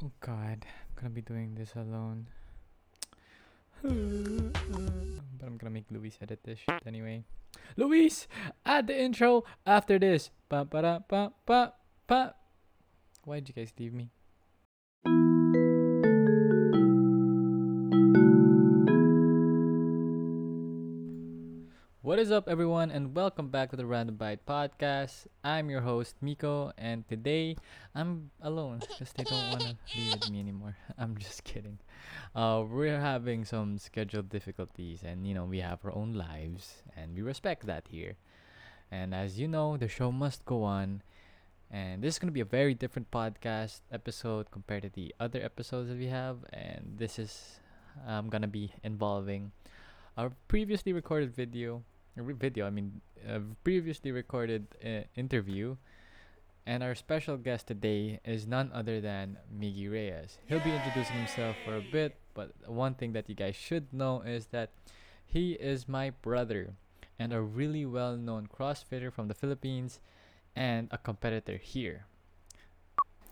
Oh god, I'm gonna be doing this alone. but I'm gonna make Luis edit this shit anyway. Luis, add the intro after this. Ba ba da ba ba ba. Why'd you guys leave me? What is up, everyone, and welcome back to the Random Bite Podcast. I'm your host, Miko, and today I'm alone because they don't want to be with me anymore. I'm just kidding. Uh, we're having some scheduled difficulties, and you know, we have our own lives, and we respect that here. And as you know, the show must go on, and this is going to be a very different podcast episode compared to the other episodes that we have, and this is um, going to be involving our previously recorded video video, I mean, a previously recorded uh, interview. And our special guest today is none other than Miggy Reyes. He'll be introducing himself for a bit, but one thing that you guys should know is that he is my brother and a really well known CrossFitter from the Philippines and a competitor here.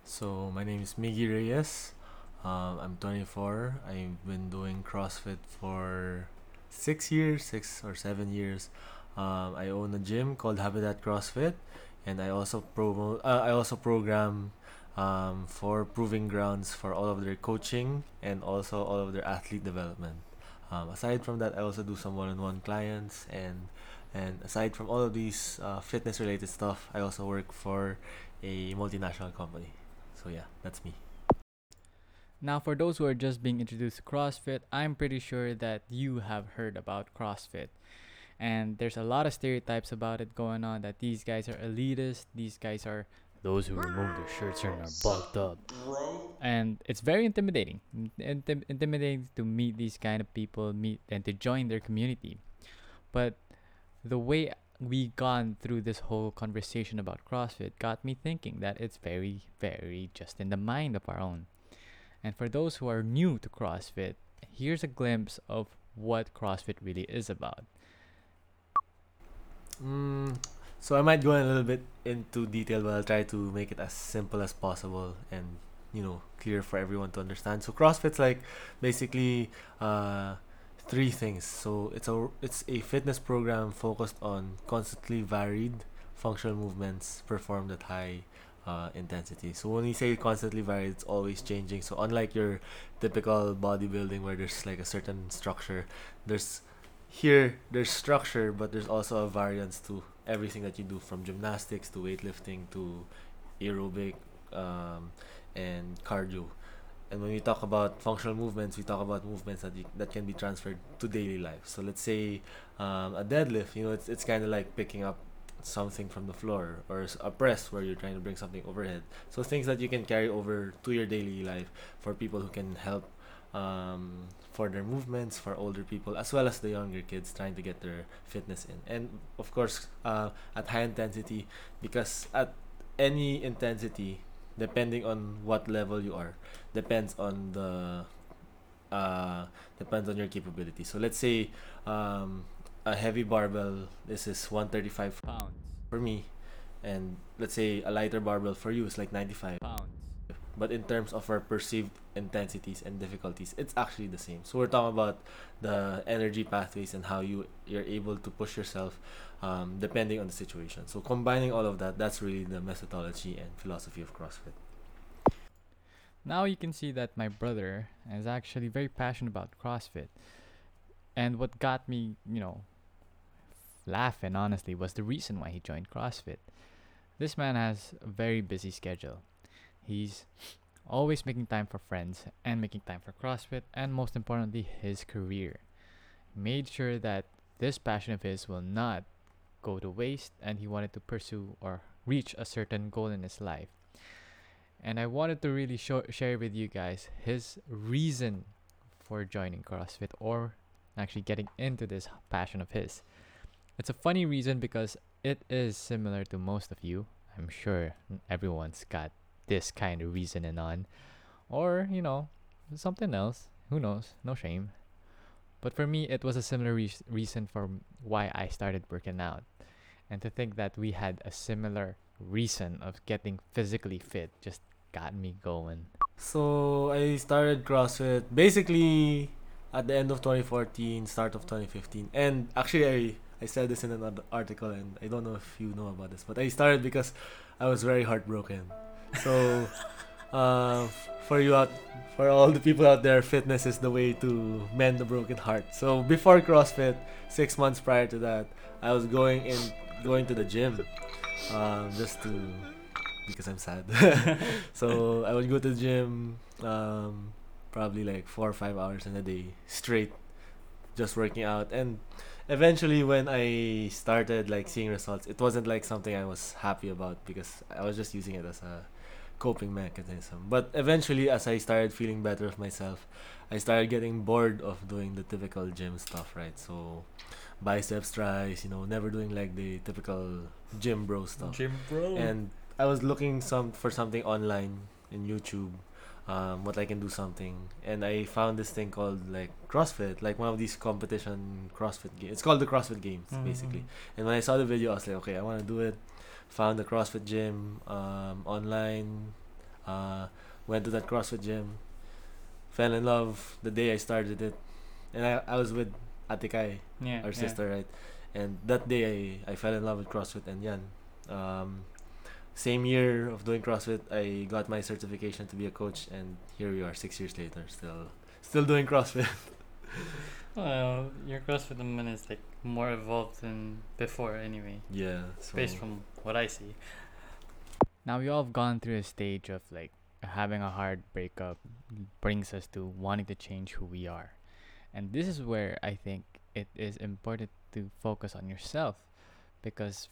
So my name is Miggy Reyes. Um, I'm 24. I've been doing CrossFit for six years, six or seven years. Um, I own a gym called Habitat CrossFit, and I also promote. Uh, I also program um, for Proving Grounds for all of their coaching and also all of their athlete development. Um, aside from that, I also do some one-on-one clients and and aside from all of these uh, fitness-related stuff, I also work for a multinational company. So yeah, that's me. Now, for those who are just being introduced to CrossFit, I'm pretty sure that you have heard about CrossFit. And there's a lot of stereotypes about it going on that these guys are elitist, these guys are those who remove their shirts and are bulked up. And it's very intimidating. Intim- intimidating to meet these kind of people, meet and to join their community. But the way we gone through this whole conversation about CrossFit got me thinking that it's very, very just in the mind of our own. And for those who are new to CrossFit, here's a glimpse of what CrossFit really is about. Mm, so I might go a little bit into detail, but I'll try to make it as simple as possible and you know clear for everyone to understand. So CrossFit's like basically uh, three things. So it's a it's a fitness program focused on constantly varied functional movements performed at high uh, intensity. So when you say constantly varied, it's always changing. So unlike your typical bodybuilding where there's like a certain structure, there's here there's structure, but there's also a variance to everything that you do from gymnastics to weightlifting to aerobic um, and cardio. And when we talk about functional movements, we talk about movements that you, that can be transferred to daily life. So let's say um, a deadlift, you know, it's it's kind of like picking up something from the floor or a press where you're trying to bring something overhead. So things that you can carry over to your daily life for people who can help um, for their movements for older people as well as the younger kids trying to get their fitness in. And of course uh, at high intensity because at any intensity depending on what level you are depends on the uh, depends on your capability. So let's say um, a heavy barbell this is 135 Pounds. for me and let's say a lighter barbell for you is like 95 Pounds. but in terms of our perceived intensities and difficulties it's actually the same so we're talking about the energy pathways and how you you're able to push yourself um, depending on the situation so combining all of that that's really the methodology and philosophy of crossfit Now you can see that my brother is actually very passionate about CrossFit. And what got me, you know, laughing honestly was the reason why he joined CrossFit. This man has a very busy schedule. He's always making time for friends and making time for CrossFit and most importantly his career. He made sure that this passion of his will not go to waste and he wanted to pursue or reach a certain goal in his life. And I wanted to really share with you guys his reason for joining CrossFit or actually getting into this passion of his. It's a funny reason because it is similar to most of you. I'm sure everyone's got this kind of reasoning on. Or, you know, something else. Who knows? No shame. But for me, it was a similar re- reason for why I started working out. And to think that we had a similar reason of getting physically fit just got me going. So I started CrossFit basically at the end of 2014, start of 2015. And actually I I said this in another article and I don't know if you know about this, but I started because I was very heartbroken. So uh, for you out for all the people out there, fitness is the way to mend a broken heart. So before CrossFit, six months prior to that, I was going in going to the gym, um, just to because I'm sad. so I would go to the gym, um, probably like four or five hours in a day straight, just working out. And eventually, when I started like seeing results, it wasn't like something I was happy about because I was just using it as a coping mechanism. But eventually, as I started feeling better of myself, I started getting bored of doing the typical gym stuff, right? So, biceps tries, you know, never doing like the typical gym bro stuff. Gym bro. And I was looking some for something online in YouTube, um, what I can do something, and I found this thing called like CrossFit, like one of these competition CrossFit games. It's called the CrossFit Games, Mhm. basically. And when I saw the video, I was like, okay, I want to do it. Found the CrossFit gym um, online. Uh, went to that CrossFit gym. Fell in love the day I started it, and I, I was with Atikai, yeah, our yeah. sister, right? And that day I, I fell in love with CrossFit and yan. Um, same year of doing CrossFit, I got my certification to be a coach, and here we are, six years later, still still doing CrossFit. Well, your CrossFit woman is like more evolved than before anyway, yeah. So based from what I see. Now we all have gone through a stage of like having a hard breakup brings us to wanting to change who we are. And this is where I think it is important to focus on yourself because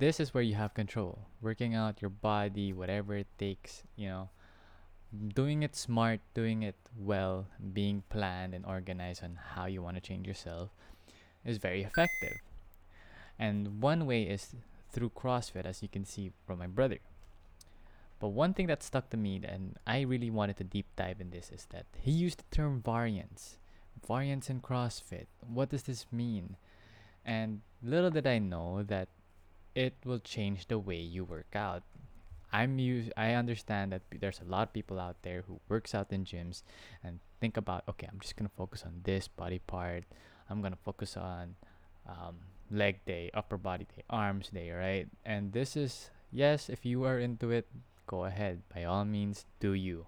this is where you have control. Working out your body, whatever it takes, you know, doing it smart, doing it well, being planned and organized on how you want to change yourself is very effective. And one way is through CrossFit, as you can see from my brother. But one thing that stuck to me, and I really wanted to deep dive in this, is that he used the term variance. Variance in CrossFit. What does this mean? And little did I know that it will change the way you work out. I'm use I understand that there's a lot of people out there who works out in gyms and think about okay, I'm just gonna focus on this body part. I'm gonna focus on um, leg day, upper body day, arms day, right? And this is yes, if you are into it, go ahead. By all means, do you.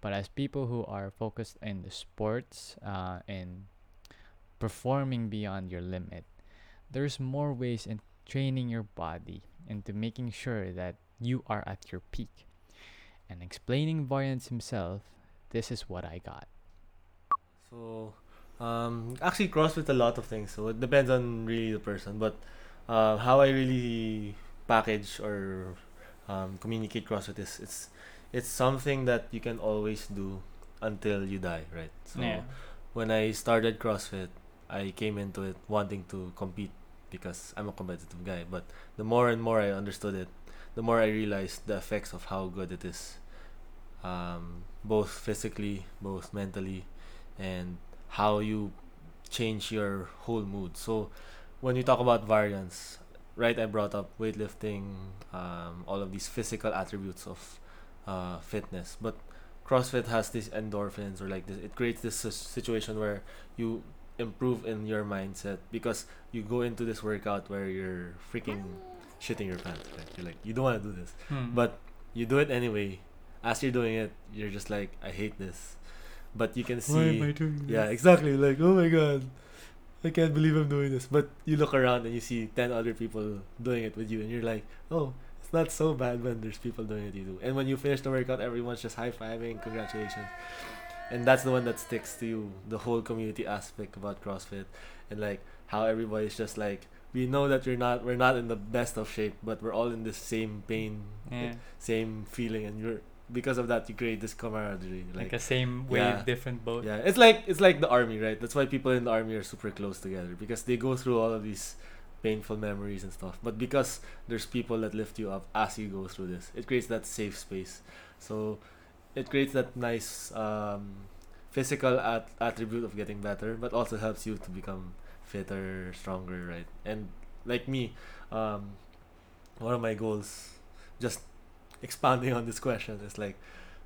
But as people who are focused in the sports, uh, in performing beyond your limit, there's more ways in training your body into making sure that you are at your peak. And explaining Variance himself, this is what I got. So, um, actually, CrossFit a lot of things. So it depends on really the person. But uh, how I really package or um, communicate CrossFit is it's it's something that you can always do until you die, right? So yeah. when I started CrossFit, I came into it wanting to compete because I'm a competitive guy. But the more and more I understood it, the more I realized the effects of how good it is, um, both physically, both mentally, and how you change your whole mood. So when you talk about variance, right? I brought up weightlifting, um, all of these physical attributes of uh, fitness, but CrossFit has these endorphins or like this. It creates this situation where you improve in your mindset because you go into this workout where you're freaking shitting your pants. Like you're like you don't want to do this, Hmm. but you do it anyway. As you're doing it, you're just like I hate this, but you can see. doing Yeah, exactly. Like, oh my god, I can't believe I'm doing this. But you look around and you see 10 other people doing it with you, and you're like, oh, it's not so bad when there's people doing it you do. And when you finish the workout, everyone's just high fiving, congratulations. And that's the one that sticks to you the whole community aspect about CrossFit, and like how everybody's just like, we know that you're not, we're not in the best of shape, but we're all in the same pain, Yeah. same feeling, and you're because of that you create this camaraderie. Like, a same wave, yeah. different boat. Yeah, it's like it's like the army, right? That's why people in the army are super close together because they go through all of these painful memories and stuff. But because there's people that lift you up as you go through this, it creates that safe space. So it creates that nice um, physical at- attribute of getting better, but also helps you to become fitter, stronger, right? And like me, um, one of my goals, just expanding on this question, is like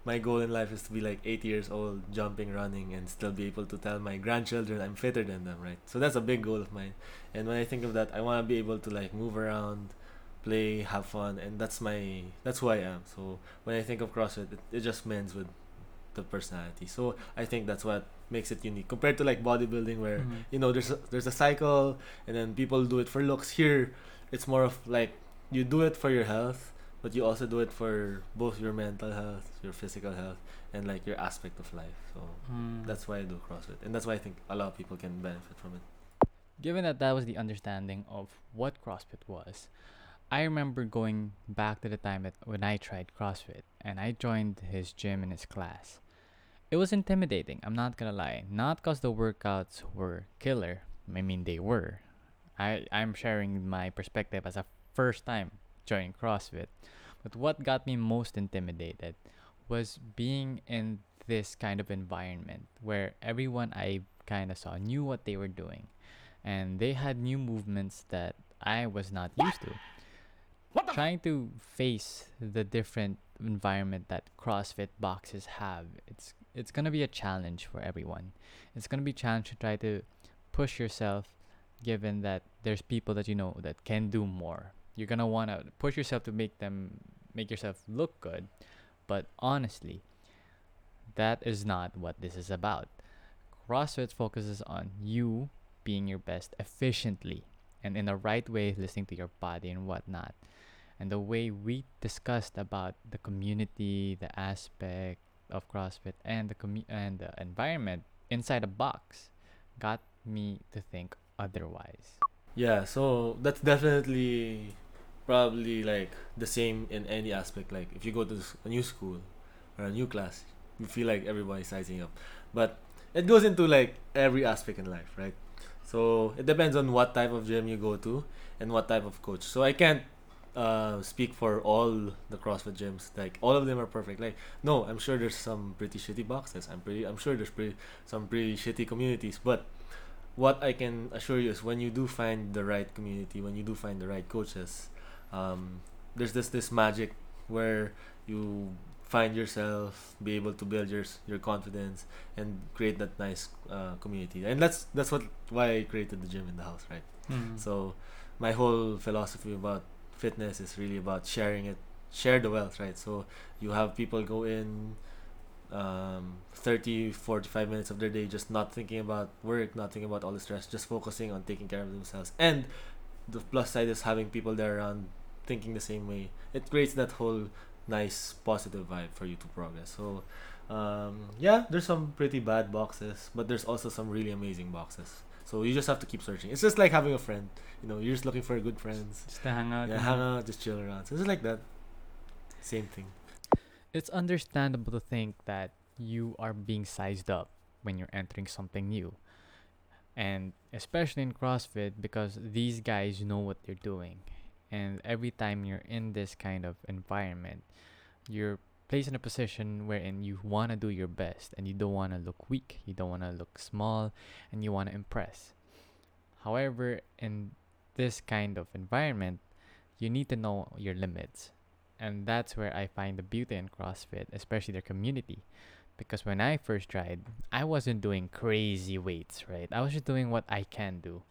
my goal in life is to be like eight years old, jumping, running, and still be able to tell my grandchildren I'm fitter than them, right? So that's a big goal of mine. And when I think of that, I want to be able to like move around, play, have fun, and that's my that's who I am. So when I think of CrossFit, it, it just mends with the personality. So I think that's what makes it unique compared to like bodybuilding, where Mhm. you know there's a, there's a cycle, and then people do it for looks. Here, it's more of like you do it for your health, but you also do it for both your mental health, your physical health, and like your aspect of life. So Mm. that's why I do CrossFit, and that's why I think a lot of people can benefit from it. Given that that was the understanding of what CrossFit was, I remember going back to the time that when I tried CrossFit and I joined his gym and his class. It was intimidating, I'm not gonna lie. Not because the workouts were killer. I mean they were. I, I'm sharing my perspective as a first time joining CrossFit. But what got me most intimidated was being in this kind of environment where everyone I kind of saw knew what they were doing and they had new movements that I was not used to. Trying to face the different environment that CrossFit boxes have, it's it's gonna be a challenge for everyone. It's gonna be a challenge to try to push yourself, given that there's people that you know that can do more. You're gonna wanna push yourself to make them make yourself look good, but honestly, that is not what this is about. CrossFit focuses on you being your best efficiently and in the right way, listening to your body and whatnot. And the way we discussed about the community, the aspect of CrossFit, and the commu- and the environment inside a box, got me to think otherwise. Yeah, so that's definitely probably like the same in any aspect. Like if you go to a new school or a new class, you feel like everybody's sizing up. But it goes into like every aspect in life, right? So it depends on what type of gym you go to and what type of coach. So I can't uh, speak for all the CrossFit gyms. Like all of them are perfect. Like no, I'm sure there's some pretty shitty boxes. I'm pretty. I'm sure there's pretty some pretty shitty communities. But what I can assure you is when you do find the right community, when you do find the right coaches, um, there's this this magic where you find yourself, be able to build your your confidence, and create that nice uh, community. And that's that's what why I created the gym in the house, right? Mm. So my whole philosophy about fitness is really about sharing it, share the wealth, right? So you have people go in um 30 45 minutes of their day just not thinking about work not thinking about all the stress just focusing on taking care of themselves. And the plus side is having people there around thinking the same way. It creates that whole nice positive vibe for you to progress. So um yeah there's some pretty bad boxes but there's also some really amazing boxes so you just have to keep searching it's just like having a friend you know you're just looking for good friends Just to hang out. yeah hang out just chill around so it's like that same thing It's understandable to think that you are being sized up when you're entering something new. And especially in CrossFit because these guys know what they're doing. And every time you're in this kind of environment, you're placed in a position wherein you want to do your best and you don't want to look weak, you don't want to look small, and you want to impress. However, in this kind of environment, you need to know your limits and that's where I find the beauty in CrossFit, especially their community. Because when I first tried, I wasn't doing crazy weights, right? I was just doing what I can do.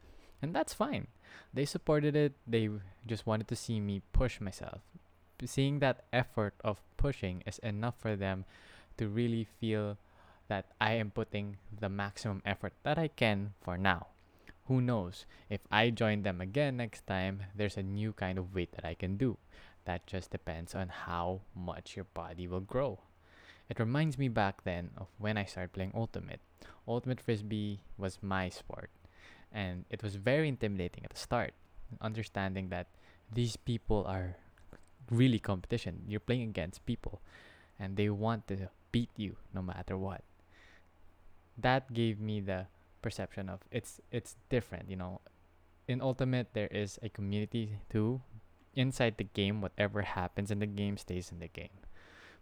And that's fine. They supported it. They just wanted to see me push myself. Seeing that effort of pushing is enough for them to really feel that I am putting the maximum effort that I can for now. Who knows? If I join them again next time, there's a new kind of weight that I can do. That just depends on how much your body will grow. It reminds me back then of when I started playing Ultimate. Ultimate Frisbee was my sport, and it was very intimidating at the start. Understanding that these people are really competition. You're playing against people, and they want to beat you no matter what. That gave me the perception of it's it's different, you know. In Ultimate, there is a community too inside the game, whatever happens in the game stays in the game.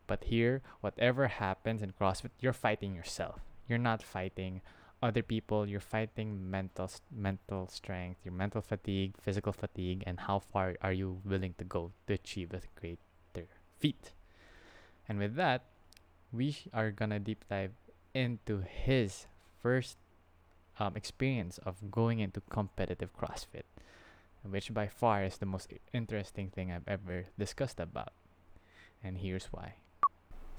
But here, whatever happens in CrossFit, you're fighting yourself. You're not fighting other people. You're fighting mental mental strength, your mental fatigue, physical fatigue, and how far are you willing to go to achieve a greater feat. And with that, we are gonna deep dive into his first um, experience of going into competitive CrossFit, which by far is the most interesting thing I've ever discussed about. And here's why.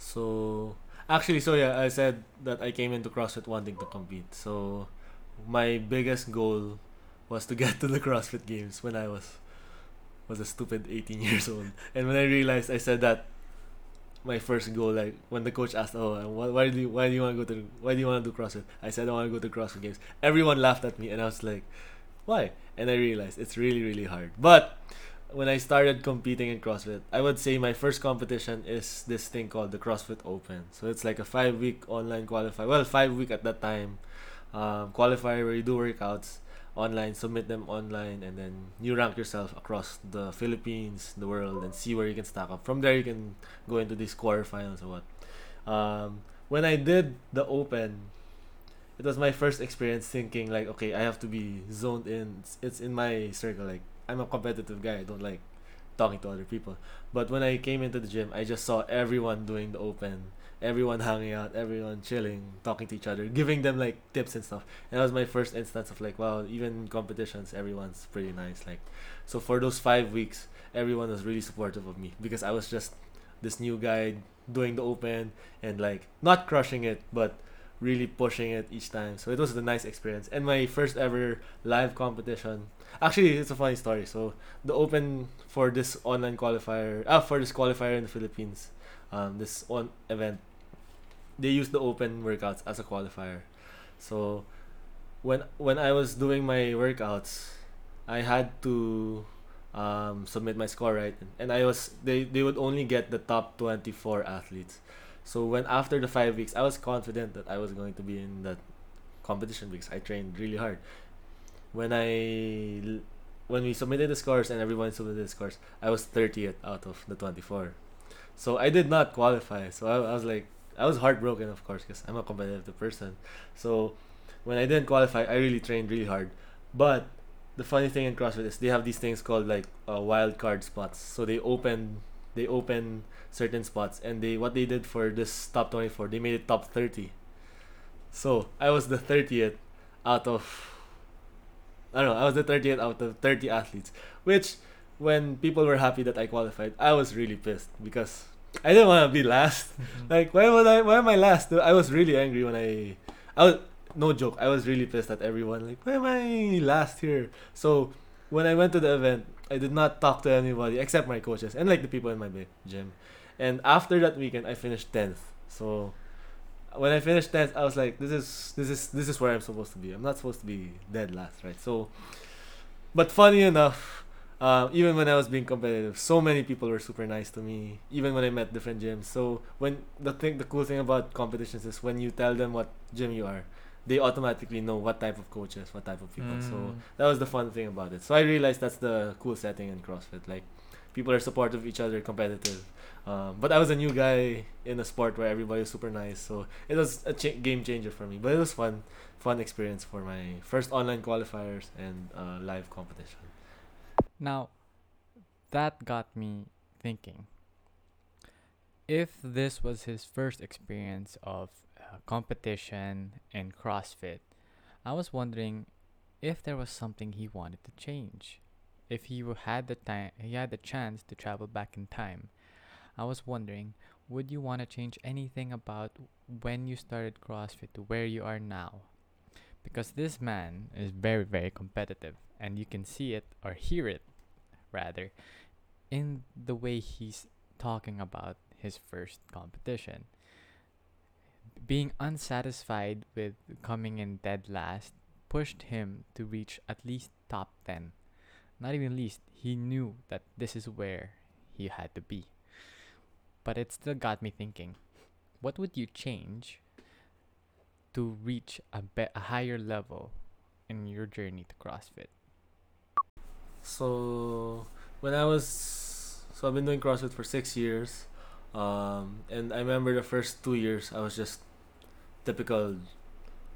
So actually, so yeah, I said that I came into CrossFit wanting to compete. So my biggest goal was to get to the CrossFit Games when I was was a stupid 18 years old. And when I realized, I said that my first goal, like when the coach asked, "Oh, why, why do you why do you want to go to why do you want to do CrossFit?" I said I want to go to CrossFit Games. Everyone laughed at me, and I was like, "Why?" And I realized it's really really hard. But when I started competing in CrossFit, I would say my first competition is this thing called the CrossFit Open. So it's like a five week online qualifier. Well, five week at that time, um, qualifier where you do workouts online, submit them online, and then you rank yourself across the Philippines, the world, and see where you can stack up. From there, you can go into these quarterfinals or what. Um, when I did the Open, it was my first experience thinking like, okay, I have to be zoned in. It's, it's in my circle. Like I'm a competitive guy. I don't like talking to other people. But when I came into the gym, I just saw everyone doing the Open. Everyone hanging out, everyone chilling, talking to each other, giving them like tips and stuff. And that was my first instance of like, wow, even competitions, everyone's pretty nice. Like, so for those five weeks, everyone was really supportive of me because I was just this new guy doing the open and like not crushing it, but really pushing it each time. So it was a nice experience. And my first ever live competition. Actually, it's a funny story. So the open for this online qualifier, ah, for this qualifier in the Philippines, um, this one event, they used the open workouts as a qualifier. So when when I was doing my workouts, I had to um, submit my score right, and I was they they would only get the top twenty four athletes. So when after the five weeks, I was confident that I was going to be in that competition because I trained really hard. When I when we submitted the scores and everyone submitted the scores, I was 30th out of the 24. So I did not qualify. So I, I was like, I was heartbroken, of course, because I'm a competitive person. So when I didn't qualify, I really trained really hard. But the funny thing in CrossFit is they have these things called like uh, wild card spots. So they open they open certain spots and they what they did for this top 24 they made it top 30 so i was the 30th out of i don't know i was the 30th out of 30 athletes which when people were happy that i qualified i was really pissed because i didn't want to be last. Mm-hmm. Like why would i why am i last? I was really angry when i i was no joke i was really pissed at everyone like why am i last here? So when i went to the event i did not talk to anybody except my coaches and like the people in my gym. And after that weekend i finished 10th so when i finished 10th i was like this is this is this is where i'm supposed to be i'm not supposed to be dead last right so but funny enough uh, even when I was being competitive, so many people were super nice to me. Even when I met different gyms. So when the thing, the cool thing about competitions is when you tell them what gym you are, they automatically know what type of coaches, what type of people. So Mm. that was the fun thing about it. So I realized that's the cool setting in CrossFit. Like people are supportive of each other, competitive. Um, but I was a new guy in a sport where everybody was super nice, so it was a game changer for me. But it was fun, fun experience for my first online qualifiers and uh, live competition. Now, that got me thinking. If this was his first experience of uh, competition in CrossFit, I was wondering if there was something he wanted to change. If he had the time, he had the chance to travel back in time. I was wondering, would you want to change anything about when you started CrossFit to where you are now? Because this man is very, very competitive, and you can see it or hear it rather, in the way he's talking about his first competition. Being unsatisfied with coming in dead last pushed him to reach at least top 10. Not even least, he knew that this is where he had to be. But it still got me thinking what would you change to reach a, be- a higher level in your journey to CrossFit? So when I was so I've been doing CrossFit for six years, um, and I remember the first two years I was just typical,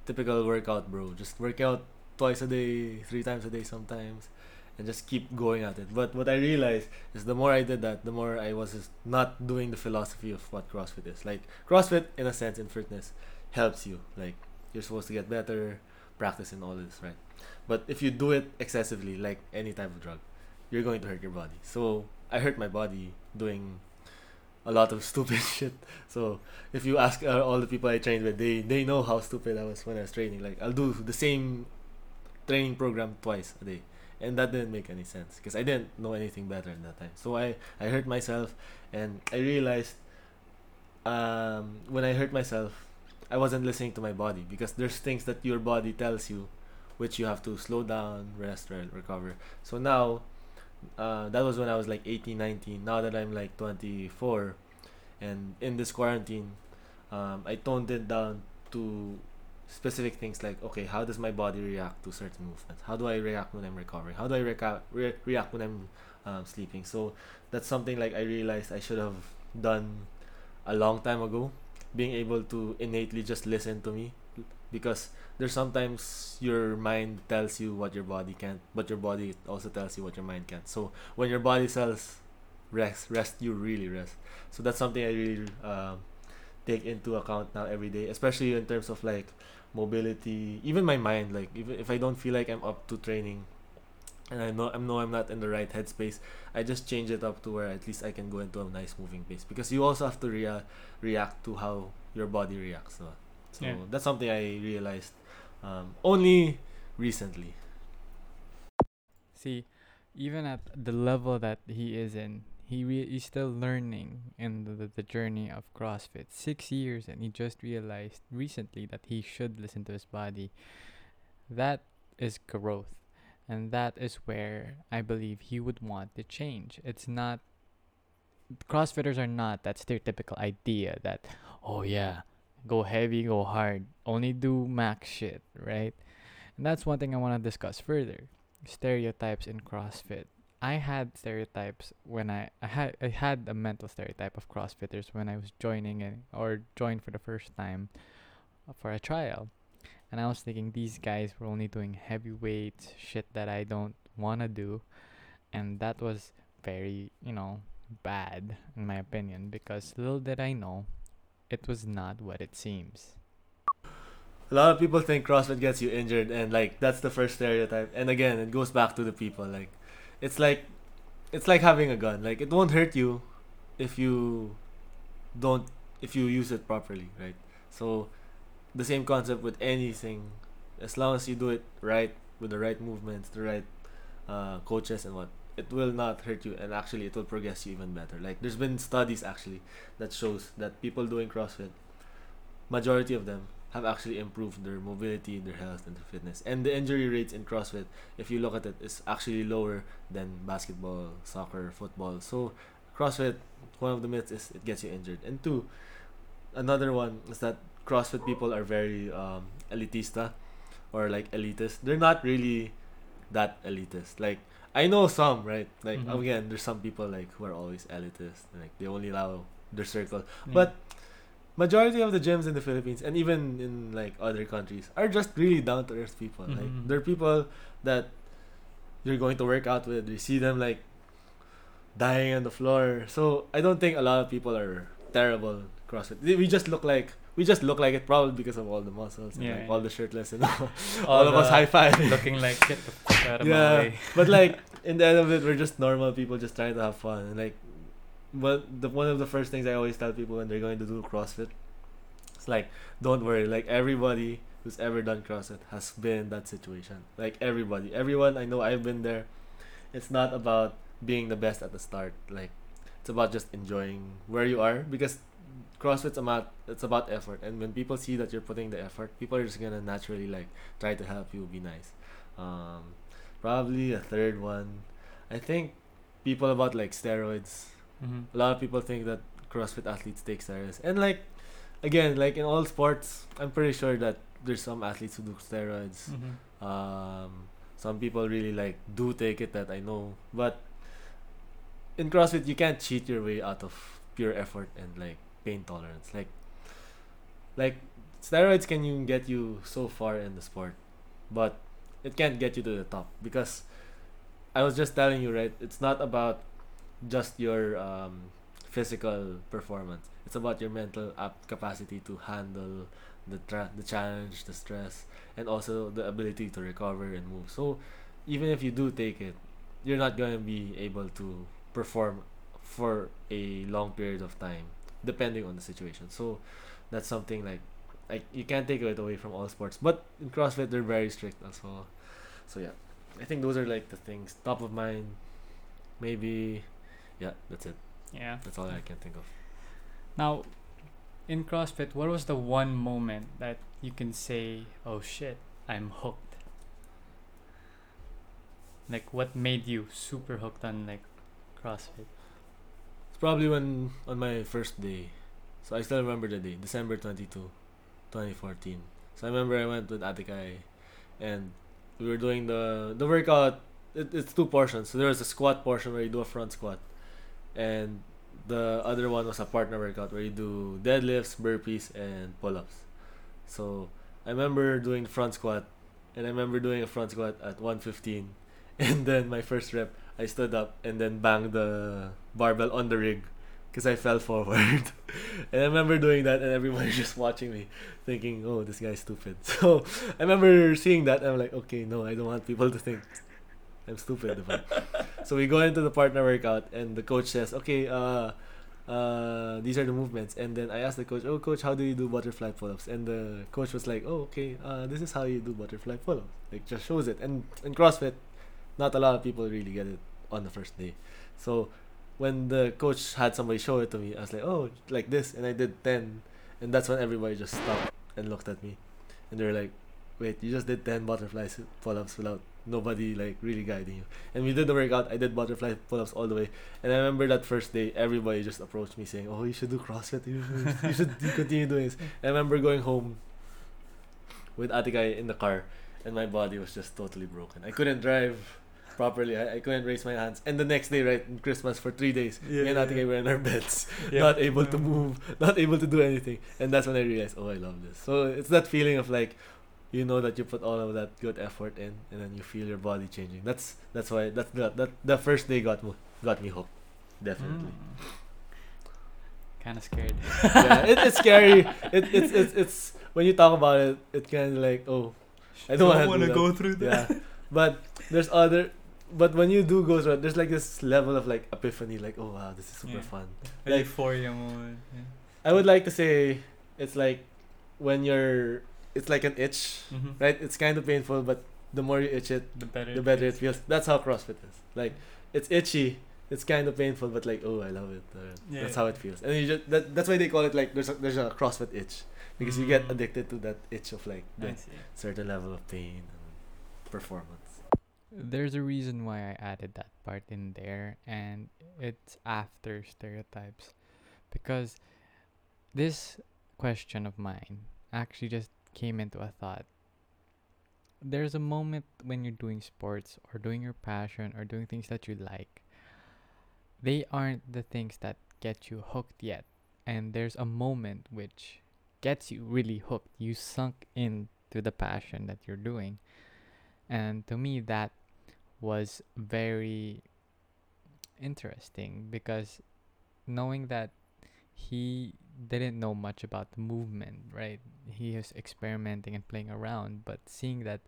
typical workout bro. Just work out twice a day, three times a day sometimes, and just keep going at it. But what I realized is the more I did that, the more I was just not doing the philosophy of what CrossFit is. Like CrossFit, in a sense, in fitness, helps you. Like you're supposed to get better, practice and all this, right? But if you do it excessively, like any type of drug, you're going to hurt your body. So I hurt my body doing a lot of stupid shit. So if you ask uh, all the people I trained with, they they know how stupid I was when I was training. Like I'll do the same training program twice a day, and that didn't make any sense because I didn't know anything better at that time. So I I hurt myself, and I realized um, when I hurt myself, I wasn't listening to my body because there's things that your body tells you, which you have to slow down, rest, re- recover. So now uh, that was when I was like 18, 19. Now that I'm like 24, and in this quarantine, um, I toned it down to specific things like okay, how does my body react to certain movements? How do I react when I'm recovering? How do I reca- re- react when I'm um, sleeping? So that's something like I realized I should have done a long time ago. Being able to innately just listen to me because there's sometimes your mind tells you what your body can't, but your body also tells you what your mind can't. So when your body says rest, rest, you really rest. So that's something I really um, take into account now every day, especially in terms of like mobility, even my mind. Like even if I don't feel like I'm up to training, and I know I know I'm not in the right headspace, I just change it up to where at least I can go into a nice moving pace because you also have to rea- react to how your body reacts. So, so Yeah. that's something I realized um, only recently. See, even at the level that he is in, he re- he's still learning in the, the, journey of CrossFit. Six years, and he just realized recently that he should listen to his body. That is growth, and that is where I believe he would want to change. It's not. CrossFitters are not that stereotypical idea that, oh yeah, go heavy, go hard, only do max shit, right? And that's one thing I want to discuss further stereotypes in CrossFit. I had stereotypes when I, I had I had a mental stereotype of CrossFitters when I was joining a, or joined for the first time for a trial. And I was thinking these guys were only doing heavy weights, shit that I don't want to do. And that was very, you know, bad in my opinion because little did I know it was not what it seems. A lot of people think CrossFit gets you injured, and like that's the first stereotype. And again, it goes back to the people. Like, it's like, it's like having a gun. Like, it won't hurt you if you don't if you use it properly, right? So, the same concept with anything, as long as you do it right with the right movements, the right uh, coaches, and what it will not hurt you, and actually it will progress you even better. Like, there's been studies actually that shows that people doing CrossFit, majority of them have actually improved their mobility, their health, and their fitness. And the injury rates in CrossFit, if you look at it, is actually lower than basketball, soccer, football. So, CrossFit, one of the myths is it gets you injured. And two, another one is that CrossFit people are very um, elitista or like elitist. They're not really that elitist. Like, I know some, right? Like, Mhm. again, there's some people like who are always elitist. Like, they only allow their circle Yeah. But majority of the gyms in the Philippines and even in like other countries are just really down to earth people. Like Mhm. they're people that you're going to work out with. You see them like dying on the floor. So I don't think a lot of people are terrible CrossFit. We just look like we just look like it probably because of all the muscles and Yeah, like yeah. all the shirtless and all, all of us high five. looking like get the fuck out of Yeah. my way. but like in the end of it, we're just normal people just trying to have fun. And like, but the one of the first things I always tell people when they're going to do CrossFit, it's like, don't worry. Like everybody who's ever done CrossFit has been in that situation. Like everybody, everyone I know, I've been there. It's not about being the best at the start. Like, it's about just enjoying where you are because CrossFit's about it's about effort. And when people see that you're putting the effort, people are just gonna naturally like try to help you be nice. Um, probably a third one. I think people about like steroids. Mm-hmm. A lot of people think that CrossFit athletes take steroids, and like again, like in all sports, I'm pretty sure that there's some athletes who do steroids. Mm-hmm. Um, some people really like do take it that I know, but in CrossFit you can't cheat your way out of pure effort and like pain tolerance. Like, like steroids can you get you so far in the sport, but it can't get you to the top because I was just telling you, right? It's not about just your um, physical performance. It's about your mental ap- capacity to handle the tra- the challenge, the stress, and also the ability to recover and move. So, even if you do take it, you're not going to be able to perform for a long period of time, depending on the situation. So, that's something like like you can't take it away from all sports. But in CrossFit, they're very strict as well. So yeah, I think those are like the things top of mind. Maybe, yeah, that's it. Yeah. That's all I can think of. Now, in CrossFit, what was the one moment that you can say, "Oh shit, I'm hooked"? Like, what made you super hooked on like CrossFit? It's probably when on my first day. So I still remember the day, December 22, 2014. So I remember I went with Atikai and we were doing the the workout. It, it's two portions. So there was a squat portion where you do a front squat, and the other one was a partner workout where you do deadlifts, burpees, and pull ups. So I remember doing front squat, and I remember doing a front squat at 115, and then my first rep, I stood up and then banged the barbell on the rig because I fell forward. and I remember doing that, and everybody just watching me, thinking, "Oh, this guy's stupid." So I remember seeing that, and I'm like, "Okay, no, I don't want people to think I'm stupid." diba?" so we go into the partner workout, and the coach says, "Okay, uh, uh, these are the movements." And then I asked the coach, "Oh, coach, how do you do butterfly pull-ups?" And the coach was like, "Oh, okay, uh, this is how you do butterfly pull-ups." Like just shows it. And in CrossFit, not a lot of people really get it on the first day. So when the coach had somebody show it to me, I was like, oh, like this, and I did ten, and that's when everybody just stopped and looked at me, and they were like, wait, you just did ten butterfly s- pull-ups without nobody like really guiding you. And we did the workout. I did butterfly pull-ups all the way, and I remember that first day, everybody just approached me saying, oh, you should do CrossFit. You should, you should continue doing this. And I remember going home with Atikai in the car, and my body was just totally broken. I couldn't drive properly. I, I couldn't raise my hands. And the next day, right, in Christmas, for three days, me and Yeah, Atikai yeah. were in our beds, Yeah. not able to move, not able to do anything. And that's when I realized, oh, I love this. So it's that feeling of like, you know that you put all of that good effort in, and then you feel your body changing. That's that's why that's the that the first day got me got me hooked, definitely. Mm. Kind of scared. yeah, it, it's scary. It, it's it's it's when you talk about it, it kind of like oh, I don't wanna wanna do go through that. yeah. But there's other. But when you do go through it, there's like this level of like epiphany, like oh wow, this is super Yeah. fun. Like Like- euphoria moment. Yeah. I would like to say it's like when you're, it's like an itch, Mm-hmm. right? It's kind of painful, but the more you itch it, The better. the better it feels. That's how CrossFit is. Like it's itchy. It's kind of painful, but like oh, I love it. Uh, Yeah, that's yeah. how it feels, and you just that, that's why they call it like there's a, there's a CrossFit itch because you get Mm. addicted to that itch of like I the certain level of pain and performance. There's a reason why I added that part in there, and it's after stereotypes. Because this question of mine actually just came into a thought. There's a moment when you're doing sports or doing your passion or doing things that you like. They aren't the things that get you hooked yet. And there's a moment which gets you really hooked. You sunk into the passion that you're doing. And to me, that was very interesting because knowing that he didn't know much about the movement, right? He was experimenting and playing around, but seeing that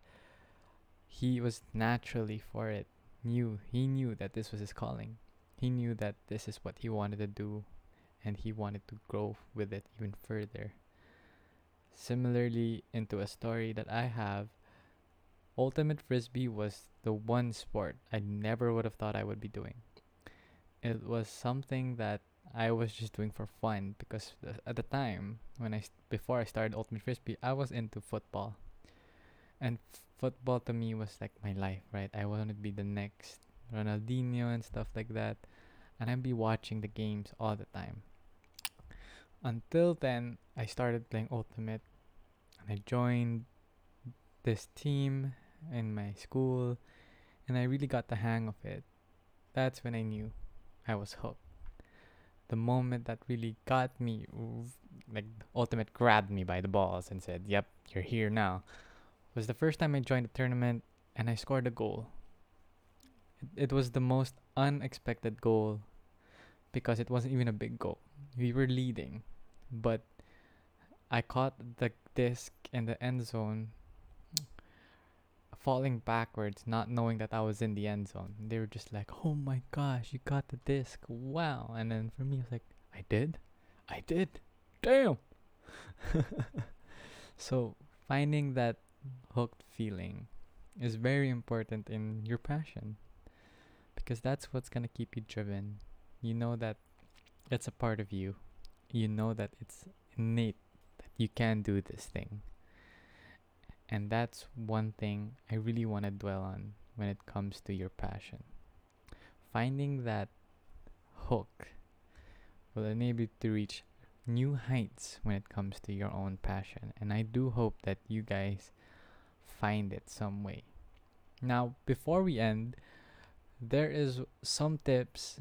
he was naturally for it, knew he knew that this was his calling. He knew that this is what he wanted to do and he wanted to grow with it even further. Similarly, into a story that I have, Ultimate Frisbee was the one sport I never would have thought I would be doing. It was something that I was just doing for fun because th- at the time when I st- before I started Ultimate Frisbee, I was into football. And f- football to me was like my life, right? I wanted to be the next Ronaldinho and stuff like that. And I'd be watching the games all the time. Until then, I started playing Ultimate and I joined this team in my school and I really got the hang of it. That's when I knew I was hooked. The moment that really got me, like Ultimate grabbed me by the balls and said, Yep, you're here now, was the first time I joined the tournament and I scored a goal. It, it was the most unexpected goal because it wasn't even a big goal. We were leading, but I caught the disc in the end zone falling backwards, not knowing that I was in the end zone. They were just like, "Oh my gosh, you got the disc! Wow!" And then for me, I was like, "I did, I did, damn!" so finding that hooked feeling is very important in your passion because that's what's gonna keep you driven. You know that it's a part of you. You know that it's innate that you can do this thing. And that's one thing I really want to dwell on when it comes to your passion. Finding that hook will enable you to reach new heights when it comes to your own passion. And I do hope that you guys find it some way. Now, before we end, there is some tips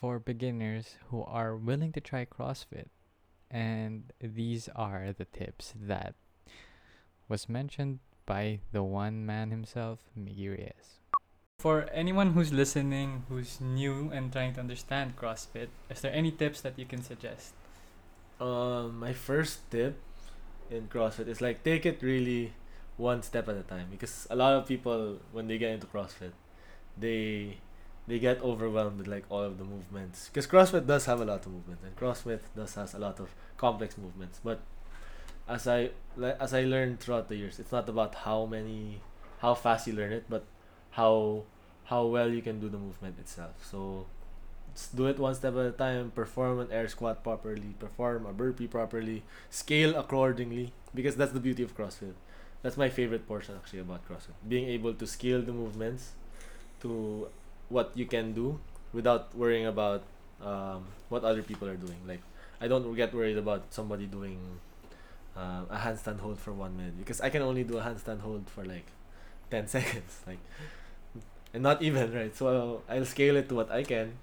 for beginners who are willing to try CrossFit. And these are the tips that was mentioned by the one man himself, Miggy Reyes. For anyone who's listening, who's new and trying to understand CrossFit, is there any tips that you can suggest? Um, my first tip in CrossFit is like take it really one step at a time because a lot of people when they get into CrossFit, they they get overwhelmed with like all of the movements because CrossFit does have a lot of movements and CrossFit does has a lot of complex movements. But as I as I learned throughout the years, it's not about how many how fast you learn it, but how how well you can do the movement itself. So just do it one step at a time. Perform an air squat properly. Perform a burpee properly. Scale accordingly because that's the beauty of CrossFit. That's my favorite portion actually about CrossFit. Being able to scale the movements to what you can do without worrying about um, what other people are doing. Like I don't get worried about somebody doing uh, a handstand hold for one minute because I can only do a handstand hold for like ten seconds. Like and not even right. So I'll, I'll scale it to what I can,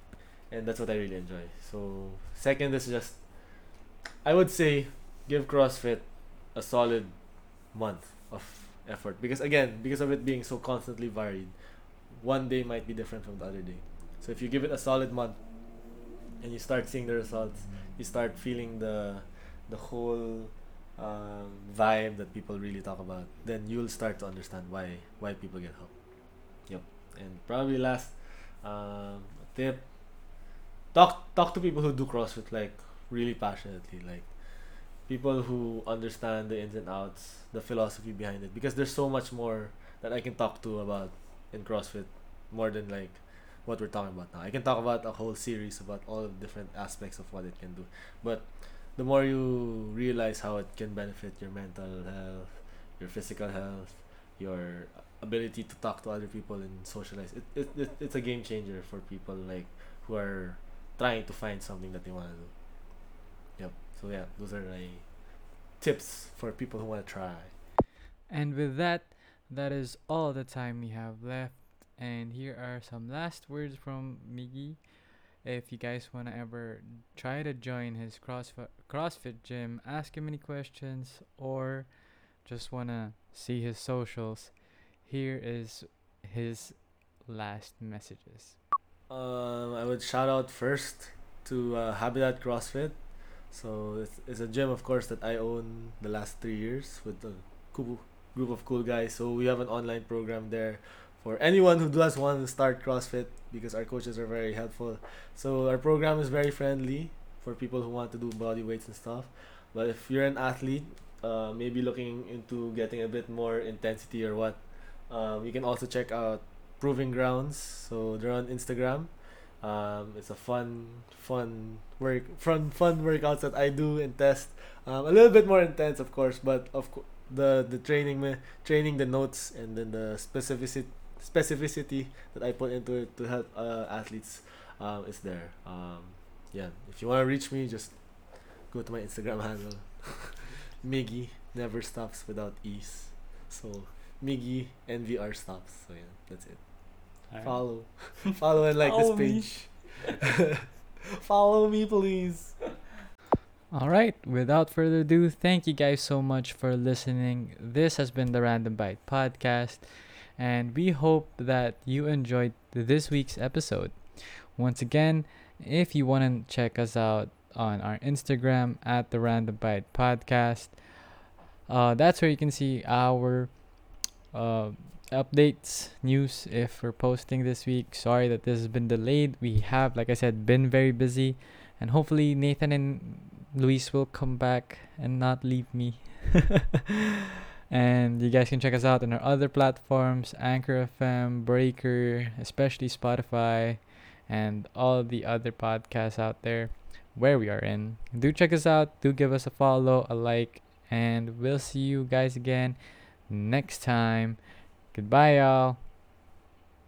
and that's what I really enjoy. So second is just I would say give CrossFit a solid month of effort because again because of it being so constantly varied one day might be different from the other day so if you give it a solid month and you start seeing the results you start feeling the the whole um, vibe that people really talk about then you'll start to understand why why people get hooked yep and probably last um, tip talk talk to people who do CrossFit like really passionately like people who understand the ins and outs the philosophy behind it because there's so much more that I can talk to about in CrossFit more than like what we're talking about now. I can talk about a whole series about all the different aspects of what it can do. But the more you realize how it can benefit your mental health, your physical health, your ability to talk to other people and socialize, it, it, it it's a game changer for people like who are trying to find something that they want to do. Yep. So yeah, those are my tips for people who want to try. And with that, that is all the time we have left. And here are some last words from Miggy. If you guys want to ever try to join his CrossFit, CrossFit gym, ask him any questions, or just want to see his socials, here is his last messages. Um, I would shout out first to uh, Habitat CrossFit. So it's, it's a gym, of course, that I own the last three years with a group of cool guys. So we have an online program there for anyone who does want to start CrossFit because our coaches are very helpful. So our program is very friendly for people who want to do body weights and stuff. But if you're an athlete, uh, maybe looking into getting a bit more intensity or what, um, you can also check out Proving Grounds. So they're on Instagram. Um, it's a fun, fun work, fun, fun workouts that I do and test. Um, a little bit more intense, of course, but of course the the training training the notes and then the specificity specificity that I put into it to help uh, athletes um, is there. Um, yeah, if you want to reach me, just go to my Instagram handle. Miggy never stops without ease. So Miggy NVR stops. So yeah, that's it. Alright. Follow, follow and like Follow this page. follow me, please. All right, without further ado, thank you guys so much for listening. This has been the Random Bite podcast. And we hope that you enjoyed this week's episode. Once again, if you want to check us out on our Instagram at the Random Bite Podcast, uh, that's where you can see our uh, updates, news if we're posting this week. Sorry that this has been delayed. We have, like I said, been very busy, and hopefully Nathan and Luis will come back and not leave me. and you guys can check us out on our other platforms Anchor FM, Breaker, especially Spotify, and all the other podcasts out there where we are in. Do check us out, do give us a follow, a like, and we'll see you guys again next time. Goodbye, y'all.